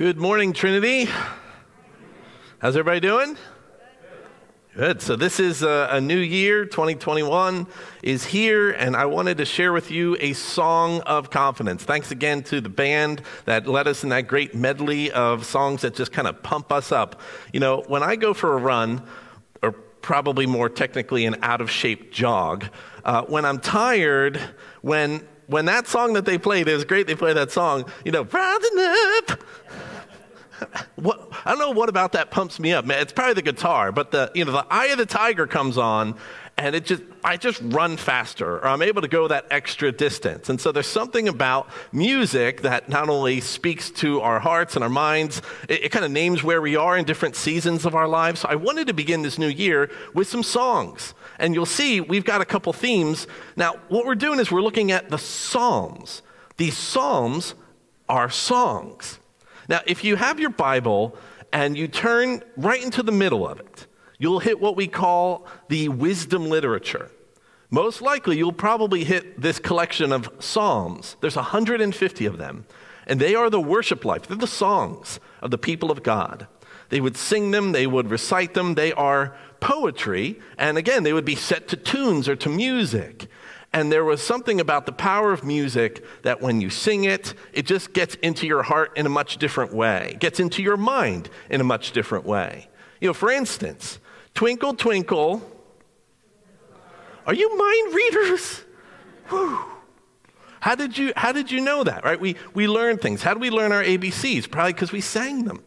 Good morning, Trinity. How's everybody doing? Good. So, this is a, a, new year. 2021 is here, and I wanted to share with you a song of confidence. Thanks again to the band that led us in that great medley of songs that just kind of pump us up. You know, when I go for a run, or probably more technically an out of shape jog, uh, when I'm tired, when when that song that they played is great, they play that song, you know, rising up what, I don't know what about that pumps me up, man. It's probably the guitar, but the you know the eye of the tiger comes on, and it just I just run faster, or I'm able to go that extra distance. And so there's something about music that not only speaks to our hearts and our minds, it, it kind of names where we are in different seasons of our lives. So I wanted to begin this new year with some songs. And you'll see we've got a couple themes. Now, what we're doing is we're looking at the Psalms. These Psalms are songs. Now, if you have your Bible and you turn right into the middle of it, you'll hit what we call the wisdom literature. Most likely, you'll probably hit this collection of Psalms. There's 150 of them, and they are the worship life. They're the songs of the people of God. They would sing them, they would recite them. They are poetry, and again, they would be set to tunes or to music. And there was something about the power of music that when you sing it, it just gets into your heart in a much different way, it gets into your mind in a much different way. You know, for instance, Twinkle, Twinkle, are you mind readers? Whew. How did you, how did you know that, right? We, we learn things. How do we learn our ABCs? Probably because we sang them.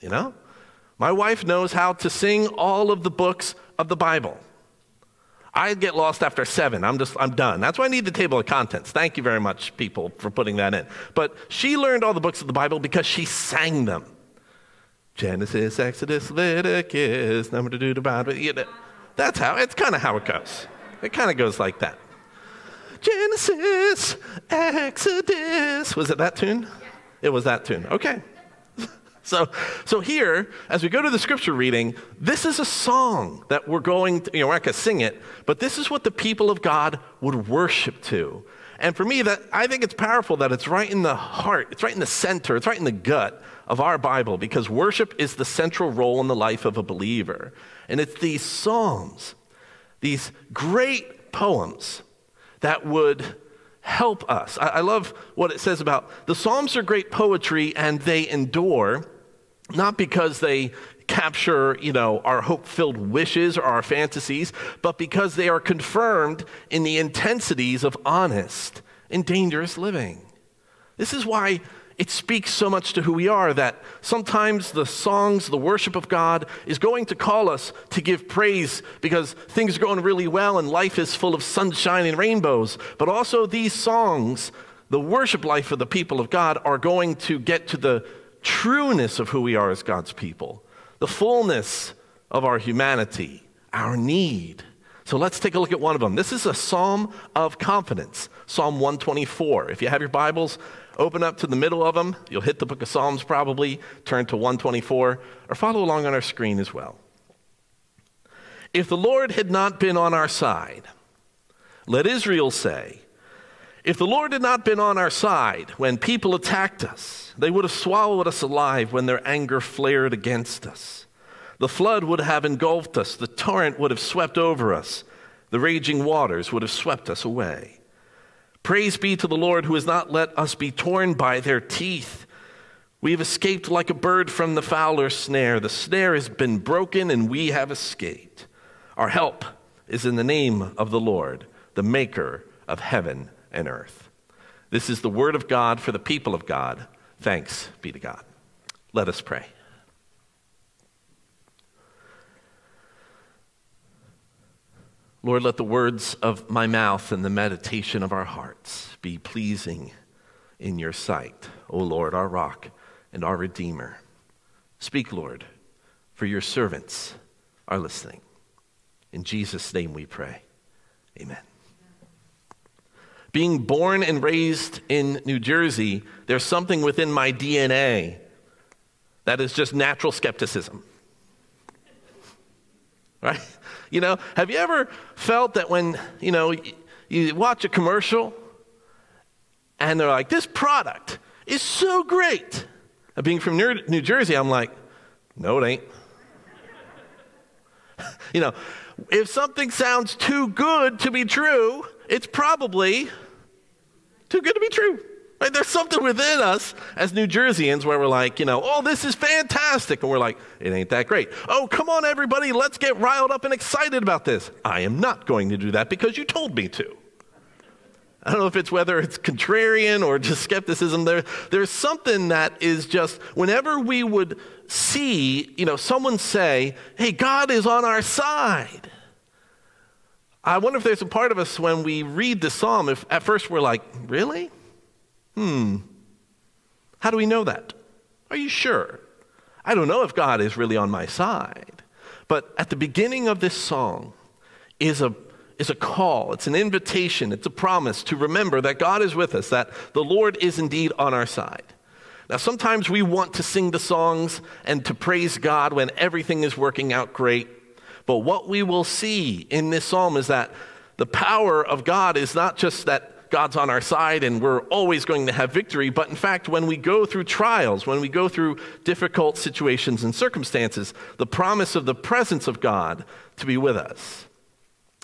You know? My wife knows how to sing all of the books of the Bible. I get lost after seven. I'm just, I'm done. That's why I need the table of contents. Thank you very much, people, for putting that in. But she learned all the books of the Bible because she sang them. Genesis, Exodus, Leviticus, number to do the Bible. You know, that's how, it's kind of how it goes. It kind of goes like that. Genesis, Exodus. Was it that tune? It was that tune. Okay. So, so here, as we go to the scripture reading, this is a song that we're going to, you know, we're not going to sing it, but this is what the people of God would worship to. And for me, that I think it's powerful that it's right in the heart, it's right in the center, it's right in the gut of our Bible, because worship is the central role in the life of a believer. And it's these psalms, these great poems that would help us. I, I love what it says about the Psalms are great poetry and they endure not because they capture, you know, our hope-filled wishes or our fantasies, but because they are confirmed in the intensities of honest and dangerous living. This is why it speaks so much to who we are that sometimes the songs, the worship of God is going to call us to give praise because things are going really well and life is full of sunshine and rainbows. But also, these songs, the worship life of the people of God, are going to get to the trueness of who we are as God's people, the fullness of our humanity, our need. So let's take a look at one of them. This is a psalm of confidence, Psalm 124. If you have your Bibles, open up to the middle of them. You'll hit the book of Psalms probably, turn to 124, or follow along on our screen as well. If the Lord had not been on our side, let Israel say, if the Lord had not been on our side when people attacked us, they would have swallowed us alive when their anger flared against us. The flood would have engulfed us, the torrent would have swept over us, the raging waters would have swept us away. Praise be to the Lord who has not let us be torn by their teeth. We have escaped like a bird from the fowler's snare. The snare has been broken and we have escaped. Our help is in the name of the Lord, the maker of heaven and earth. This is the word of God for the people of God. Thanks be to God. Let us pray. Lord, let the words of my mouth and the meditation of our hearts be pleasing in your sight, O Lord, our rock and our redeemer. Speak, Lord, for your servants are listening. In Jesus' name we pray. Amen. Being born and raised in New Jersey, there's something within my DNA that is just natural skepticism. Right? You know, have you ever felt that when, you know, you watch a commercial and they're like, this product is so great, Being from New Jersey, I'm like, no, it ain't. you know, if something sounds too good to be true, it's probably too good to be true. Right? There's something within us as New Jerseyans where we're like, you know, oh, this is fantastic. And we're like, it ain't that great. Oh, come on, everybody, let's get riled up and excited about this. I am not going to do that because you told me to. I don't know if it's whether it's contrarian or just skepticism. There, there's something that is just whenever we would see, you know, someone say, "Hey, God is on our side." I wonder if there's a part of us when we read the psalm, if at first we're like, "Really? Hmm. How do we know that? Are you sure? I don't know if God is really on my side." But at the beginning of this song is a is a call, it's an invitation, it's a promise to remember that God is with us, that the Lord is indeed on our side. Now, sometimes we want to sing the songs and to praise God when everything is working out great. But what we will see in this psalm is that the power of God is not just that God's on our side and we're always going to have victory, but in fact, when we go through trials, when we go through difficult situations and circumstances, the promise of the presence of God to be with us.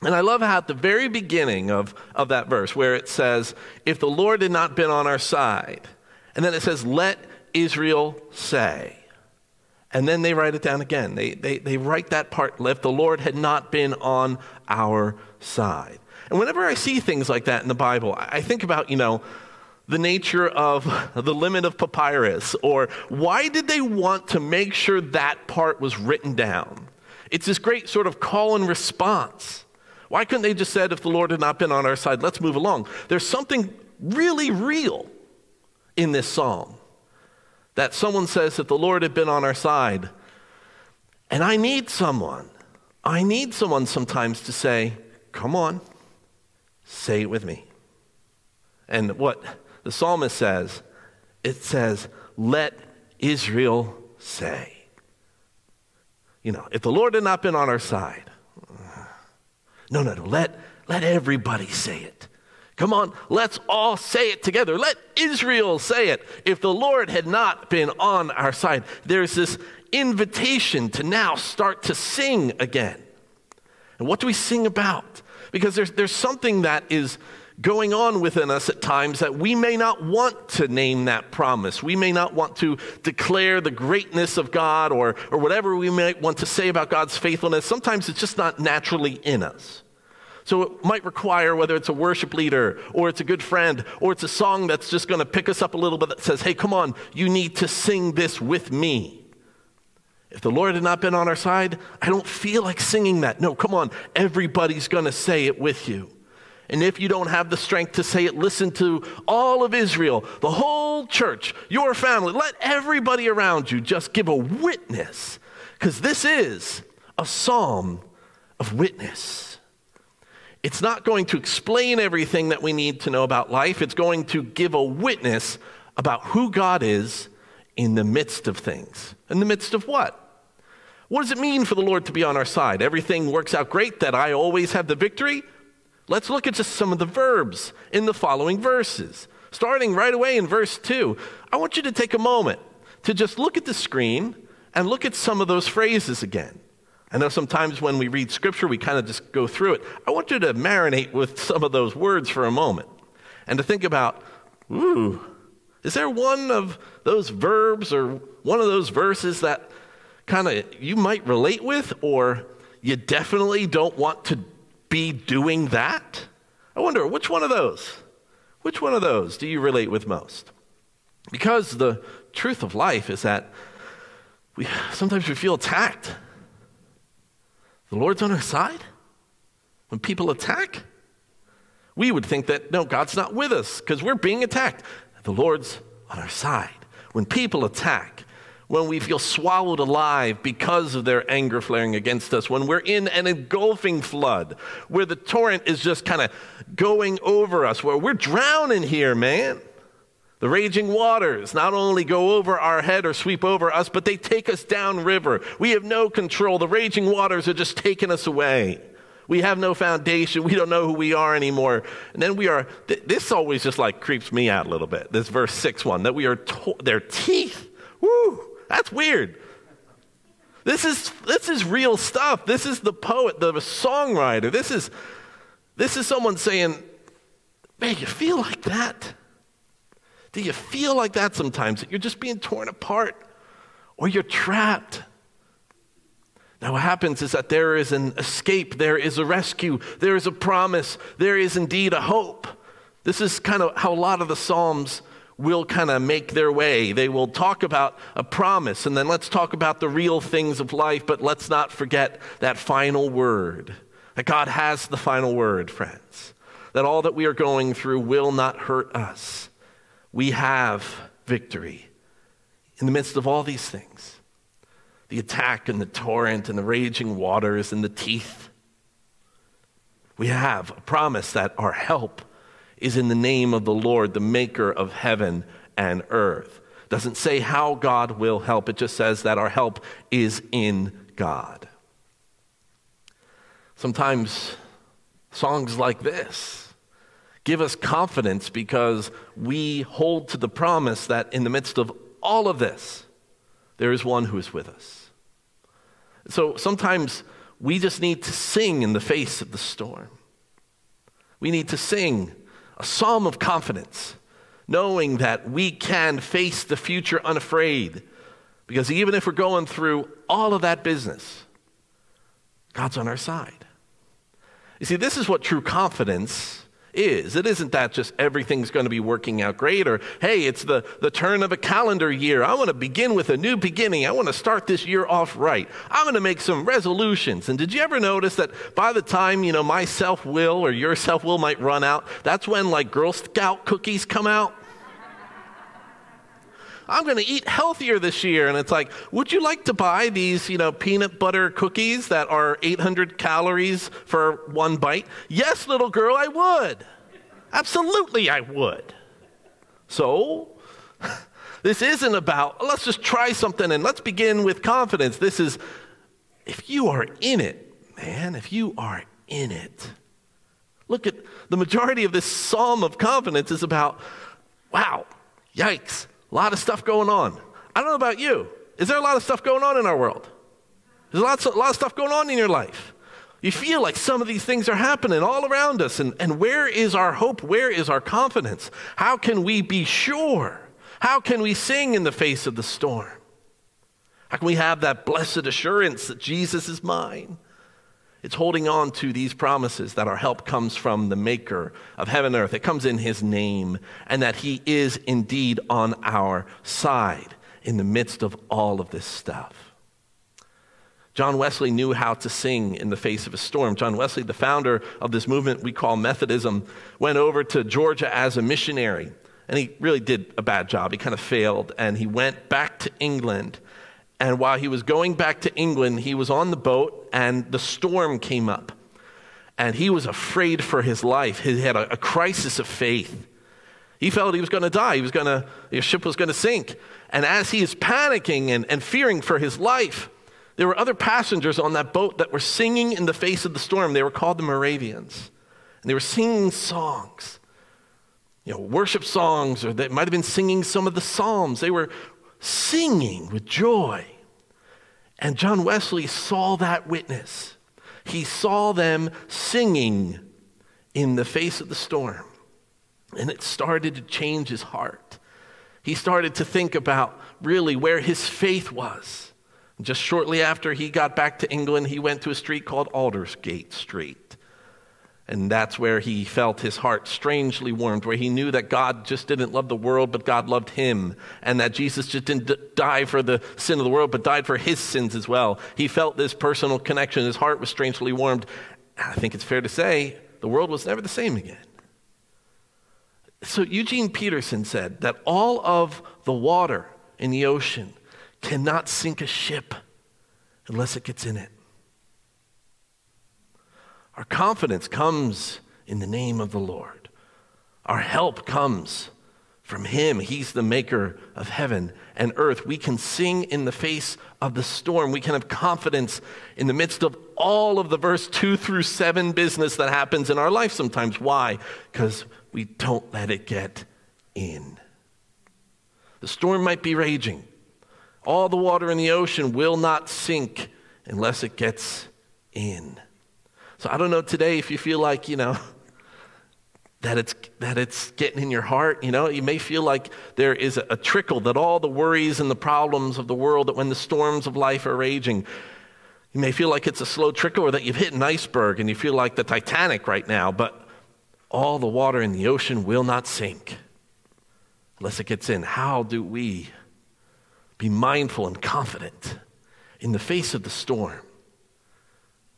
And I love how at the very beginning of, of that verse, where it says, If the Lord had not been on our side, and then it says, Let Israel say. And then they write it down again. They, they, they write that part, if the Lord had not been on our side. And whenever I see things like that in the Bible, I think about, you know, the nature of the limit of papyrus, or why did they want to make sure that part was written down? It's this great sort of call and response. Why couldn't they just said, if the Lord had not been on our side, let's move along? There's something really real in this psalm that someone says that the Lord had been on our side. And I need someone. I need someone sometimes to say, come on, say it with me. And what the psalmist says, it says, let Israel say. You know, if the Lord had not been on our side, no, no, no. Let, let everybody say it. Come on, let's all say it together. Let Israel say it. If the Lord had not been on our side, there's this invitation to now start to sing again. And what do we sing about? Because there's, there's something that is going on within us at times that we may not want to name that promise. We may not want to declare the greatness of God or, or whatever we might want to say about God's faithfulness. Sometimes it's just not naturally in us. So it might require whether it's a worship leader or it's a good friend or it's a song that's just going to pick us up a little bit that says, hey, come on, you need to sing this with me. If the Lord had not been on our side, I don't feel like singing that. No, come on, everybody's going to say it with you. And if you don't have the strength to say it, listen to all of Israel, the whole church, your family. Let everybody around you just give a witness, because this is a psalm of witness. It's not going to explain everything that we need to know about life, it's going to give a witness about who God is in the midst of things. In the midst of what? What does it mean for the Lord to be on our side? Everything works out great, that I always have the victory? Let's look at just some of the verbs in the following verses. Starting right away in verse 2, I want you to take a moment to just look at the screen and look at some of those phrases again. I know sometimes when we read scripture, we kind of just go through it. I want you to marinate with some of those words for a moment and to think about, ooh, is there one of those verbs or one of those verses that kind of you might relate with or you definitely don't want to be doing that? I wonder, which one of those? Which one of those do you relate with most? Because the truth of life is that we sometimes we feel attacked. The Lord's on our side. When people attack, we would think that no, God's not with us because we're being attacked. The Lord's on our side. When people attack, when we feel swallowed alive because of their anger flaring against us, when we're in an engulfing flood, where the torrent is just kind of going over us, where we're drowning here, man. The raging waters not only go over our head or sweep over us, but they take us downriver. We have no control. The raging waters are just taking us away. We have no foundation. We don't know who we are anymore. And then we are, th- this always just like creeps me out a little bit. This verse 6 1, that we are, to- their teeth Woo, that's weird. This is, this is real stuff. This is the poet, the songwriter. This is, this is someone saying, Man, you feel like that? Do you feel like that sometimes? That you're just being torn apart or you're trapped? Now, what happens is that there is an escape, there is a rescue, there is a promise, there is indeed a hope. This is kind of how a lot of the Psalms will kind of make their way. They will talk about a promise, and then let's talk about the real things of life, but let's not forget that final word. That God has the final word, friends. That all that we are going through will not hurt us. We have victory in the midst of all these things the attack and the torrent and the raging waters and the teeth. We have a promise that our help is in the name of the Lord, the maker of heaven and earth. Doesn't say how God will help, it just says that our help is in God. Sometimes songs like this give us confidence because we hold to the promise that in the midst of all of this, there is one who is with us. So sometimes we just need to sing in the face of the storm. We need to sing a psalm of confidence, knowing that we can face the future unafraid. Because even if we're going through all of that business, God's on our side. You see, this is what true confidence is. It isn't that just everything's going to be working out great or, hey, it's the, the turn of a calendar year. I want to begin with a new beginning. I want to start this year off right. I'm going to make some resolutions. And did you ever notice that by the time, you know, my self will or your self will might run out, that's when like Girl Scout cookies come out? I'm going to eat healthier this year. And it's like, would you like to buy these, you know, peanut butter cookies that are 800 calories for one bite? Yes, little girl, I would. Absolutely, I would. So, this isn't about, let's just try something and let's begin with confidence. This is, if you are in it, man, if you are in it, look at the majority of this psalm of confidence is about, wow, yikes, a lot of stuff going on. I don't know about you. Is there a lot of stuff going on in our world? There's lots of, a lot of stuff going on in your life. You feel like some of these things are happening all around us. And, and where is our hope? Where is our confidence? How can we be sure? How can we sing in the face of the storm? How can we have that blessed assurance that Jesus is mine? It's holding on to these promises that our help comes from the maker of heaven and earth. It comes in his name, and that he is indeed on our side in the midst of all of this stuff. John Wesley knew how to sing in the face of a storm. John Wesley, the founder of this movement we call Methodism, went over to Georgia as a missionary. And he really did a bad job. He kind of failed. And he went back to England and while he was going back to England, he was on the boat and the storm came up. And he was afraid for his life. He had a, a crisis of faith. He felt he was going to die. He was going to, the ship was going to sink. And as he is panicking and, and fearing for his life, there were other passengers on that boat that were singing in the face of the storm. They were called the Moravians. And they were singing songs, you know, worship songs, or they might have been singing some of the Psalms. They were singing with joy. And John Wesley saw that witness. He saw them singing in the face of the storm. And it started to change his heart. He started to think about really where his faith was. Just shortly after he got back to England, he went to a street called Aldersgate Street. And that's where he felt his heart strangely warmed, where he knew that God just didn't love the world, but God loved him. And that Jesus just didn't die for the sin of the world, but died for his sins as well. He felt this personal connection. His heart was strangely warmed. I think it's fair to say the world was never the same again. So Eugene Peterson said that all of the water in the ocean cannot sink a ship unless it gets in it. Our confidence comes in the name of the Lord. Our help comes from Him. He's the maker of heaven and earth. We can sing in the face of the storm. We can have confidence in the midst of all of the verse 2 through 7 business that happens in our life sometimes. Why? Because we don't let it get in. The storm might be raging, All the water in the ocean will not sink unless it gets in. So I don't know today if you feel like, you know, that it's, that it's getting in your heart. You know, you may feel like there is a, a trickle, that all the worries and the problems of the world, that when the storms of life are raging, you may feel like it's a slow trickle or that you've hit an iceberg and you feel like the Titanic right now, but all the water in the ocean will not sink unless it gets in. How do we be mindful and confident in the face of the storm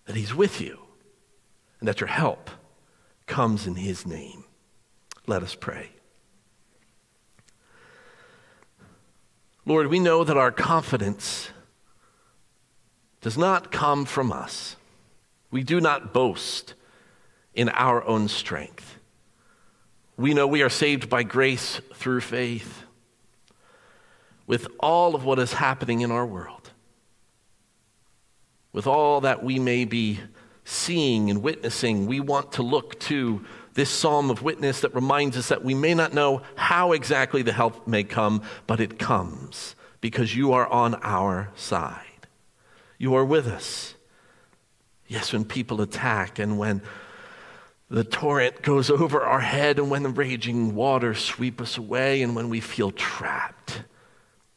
that He's with you and that your help comes in His name? Let us pray. Lord, we know that our confidence does not come from us. We do not boast in our own strength. We know we are saved by grace through faith. With all of what is happening in our world, with all that we may be seeing and witnessing, we want to look to this psalm of witness that reminds us that we may not know how exactly the help may come, but it comes because you are on our side. You are with us. Yes, when people attack and when the torrent goes over our head and when the raging waters sweep us away and when we feel trapped,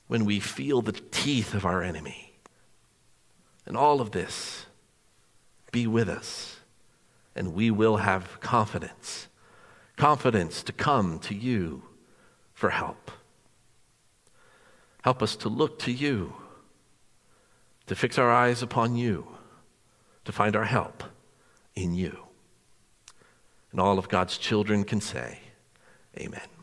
when we feel the teeth of our enemy. And all of this, be with us and we will have confidence. Confidence to come to you for help. Help us to look to you, to fix our eyes upon you, to find our help in you. And all of God's children can say, Amen.